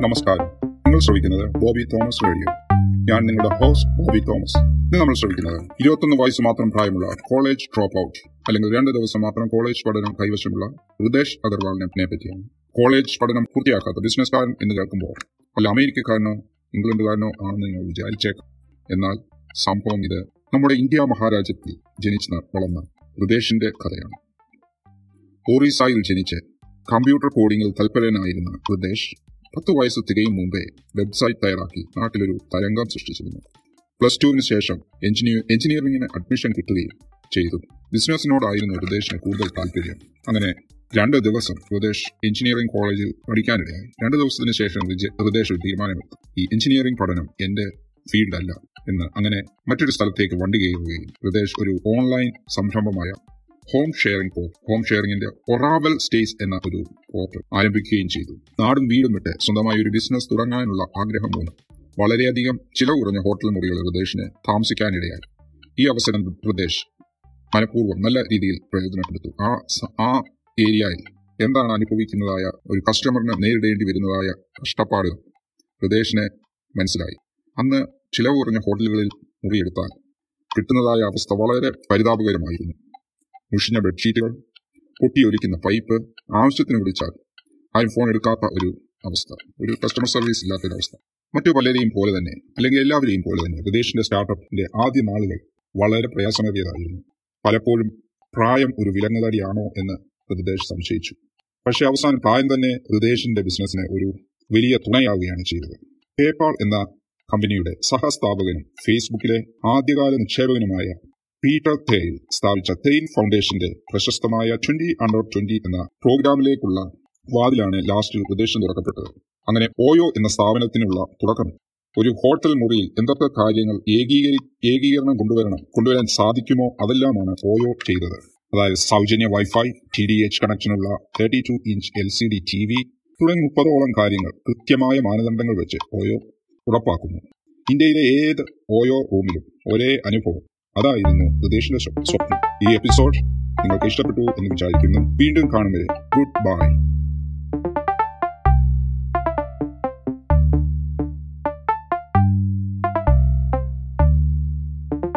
നമസ്കാരം. നിങ്ങൾ ശ്രവിക്കുന്നത് Bobby Thomas radio. ഞാൻ നിങ്ങളുടെ ഹോസ്റ്റ് ബോബി തോമസ്. ഇന്ന് നമ്മൾ ശ്രമിക്കുന്നത് ഇരുപത്തൊന്ന് വയസ്സ് മാത്രം പ്രായമുള്ള കോളേജ് ഡ്രോപ്പ് ഔട്ട് അല്ലെങ്കിൽ രണ്ട് ദിവസം മാത്രം കോളേജ് പഠനം കൈവശമുള്ള ഹൃദേശ് അഗർവാളിനെ പറ്റിയാണ്. കോളേജ് പഠനം പൂർത്തിയാക്കാത്ത ബിസിനസ്സുകാരൻ എന്ന് കേൾക്കുമ്പോൾ അല്ല അമേരിക്കക്കാരനോ ഇംഗ്ലണ്ടുകാരനോ ആണെന്ന് നിങ്ങൾ വിചാരിച്ചേക്കാം. എന്നാൽ സംഭവം ഇത് നമ്മുടെ ഇന്ത്യ മഹാരാജ്യത്തിൽ ജനിച്ച വളർന്ന ഹൃദേശിന്റെ കഥയാണ്. ഒറീസായിൽ ജനിച്ച് കമ്പ്യൂട്ടർ കോഡിംഗിൽ തൽപരനായിരുന്ന ഹൃദേശ് പത്ത് വയസ്സ് തികയും മുമ്പേ വെബ്സൈറ്റ് തയ്യാറാക്കി നാട്ടിലൊരു തരംഗം സൃഷ്ടിച്ചിരുന്നു. പ്ലസ് ടുവിന് ശേഷം എഞ്ചിനീയർ എഞ്ചിനീയറിംഗിന് അഡ്മിഷൻ കിട്ടുകയും ചെയ്തു. ബിസിനസ്സിനോടായിരുന്നു ഹൃദേശിന് കൂടുതൽ താല്പര്യം. അങ്ങനെ രണ്ട് ദിവസം ഹൃദേശ് എഞ്ചിനീയറിംഗ് കോളേജിൽ പഠിക്കാനിടയായി. രണ്ട് ദിവസത്തിന് ശേഷം ഹൃദേശ് ഒരു തീരുമാനമെടുത്തു. ഈ എഞ്ചിനീയറിംഗ് പഠനം എന്റെ ഫീൽഡല്ല എന്ന്. അങ്ങനെ മറ്റൊരു സ്ഥലത്തേക്ക് വണ്ടി കയറുകയും ഹൃദേശ് ഒരു ഓൺലൈൻ സംരംഭമായ ഹോം ഷെയറിംഗ് പോർട്ട് ഹോം ഷെയറിംഗിന്റെ ഒറാവൽ സ്റ്റേസ് എന്ന ഒരു പോർട്ട് ആരംഭിക്കുകയും ചെയ്തു. നാടും വീടും വിട്ട് സ്വന്തമായി ഒരു ബിസിനസ് തുടങ്ങാനുള്ള ആഗ്രഹം മൂലം വളരെയധികം ചിലവ് കുറഞ്ഞ ഹോട്ടൽ മുറികൾ ഹൃദേശിന് താമസിക്കാനിടയായി. ഈ അവസരം പ്രദേശ് മനഃപൂർവം നല്ല രീതിയിൽ പ്രയോജനപ്പെടുത്തു. ആ ആ ഏരിയയിൽ എന്താണ് അനുഭവിക്കുന്നതായ ഒരു കസ്റ്റമറിന് നേരിടേണ്ടി വരുന്നതായ കഷ്ടപ്പാടുകൾ ഹൃദേശിന് മനസ്സിലായി. അന്ന് ചിലവ് കുറഞ്ഞ ഹോട്ടലുകളിൽ മുറിയെടുത്താൽ കിട്ടുന്നതായ അവസ്ഥ വളരെ പരിതാപകരമായിരുന്നു. മുഷിഞ്ഞ ബെഡ്ഷീറ്റുകൾ പൊട്ടിയൊലിക്കുന്ന പൈപ്പ് ആവശ്യത്തിന് വിളിച്ചാൽ ആരും ഫോൺ എടുക്കാത്ത ഒരു അവസ്ഥ ഒരു കസ്റ്റമർ സർവീസ് ഇല്ലാത്തൊരവസ്ഥ മറ്റു പലരെയും പോലെ തന്നെ അല്ലെങ്കിൽ എല്ലാവരെയും പോലെ തന്നെ വിദേശിന്റെ സ്റ്റാർട്ടപ്പിന്റെ ആദ്യ നാളുകൾ വളരെ പ്രയാസമേറിയതായിരുന്നു. പലപ്പോഴും പ്രായം ഒരു വിലങ്ങുതടിയാണോ എന്ന് ഹൃദേശ് സംശയിച്ചു. പക്ഷേ അവസാനം പ്രായം തന്നെ ഹൃദേശിന്റെ ബിസിനസ്സിന് ഒരു വലിയ തുണയാവുകയാണ് ചെയ്തത്. പേപ്പാൾ എന്ന കമ്പനിയുടെ സഹസ്ഥാപകനും ഫേസ്ബുക്കിലെ ആദ്യകാല നിക്ഷേപകനുമായ പീറ്റർ തേൻ സ്ഥാപിച്ച തേൻ ഫൗണ്ടേഷന്റെ പ്രശസ്തമായ ട്വന്റി അണ്ടർ ട്വന്റി എന്ന പ്രോഗ്രാമിലേക്കുള്ള വാതിലാണ് ലാസ്റ്റിൽ ഉദ്ദേശം തുറക്കപ്പെട്ടത്. അങ്ങനെ ഓയോ എന്ന സ്ഥാപനത്തിനുള്ള തുടക്കം ഒരു ഹോട്ടൽ മുറിയിൽ എന്തൊക്കെ കാര്യങ്ങൾ ഏകീകരി ഏകീകരണം കൊണ്ടുവരണം കൊണ്ടുവരാൻ സാധിക്കുമോ അതെല്ലാമാണ് ഓയോ ചെയ്തത്. അതായത് സൗജന്യ wifi T D H കണക്ഷനുള്ള thirty two inch L C D T V തുടങ്ങി മുപ്പതോളം കാര്യങ്ങൾ കൃത്യമായ മാനദണ്ഡങ്ങൾ വെച്ച് ഓയോ ഉറപ്പാക്കുന്നു. ഇന്ത്യയിലെ ഏത് ഓയോ റൂമിലും ഒരേ അനുഭവം അതായിരുന്നു ഹൃദേശിന്റെ സ്വപ്നം. ഈ എപ്പിസോഡ് നിങ്ങൾക്ക് ഇഷ്ടപ്പെട്ടു എന്ന് വിചാരിക്കുന്നു. വീണ്ടും കാണുന്നത്. Good bye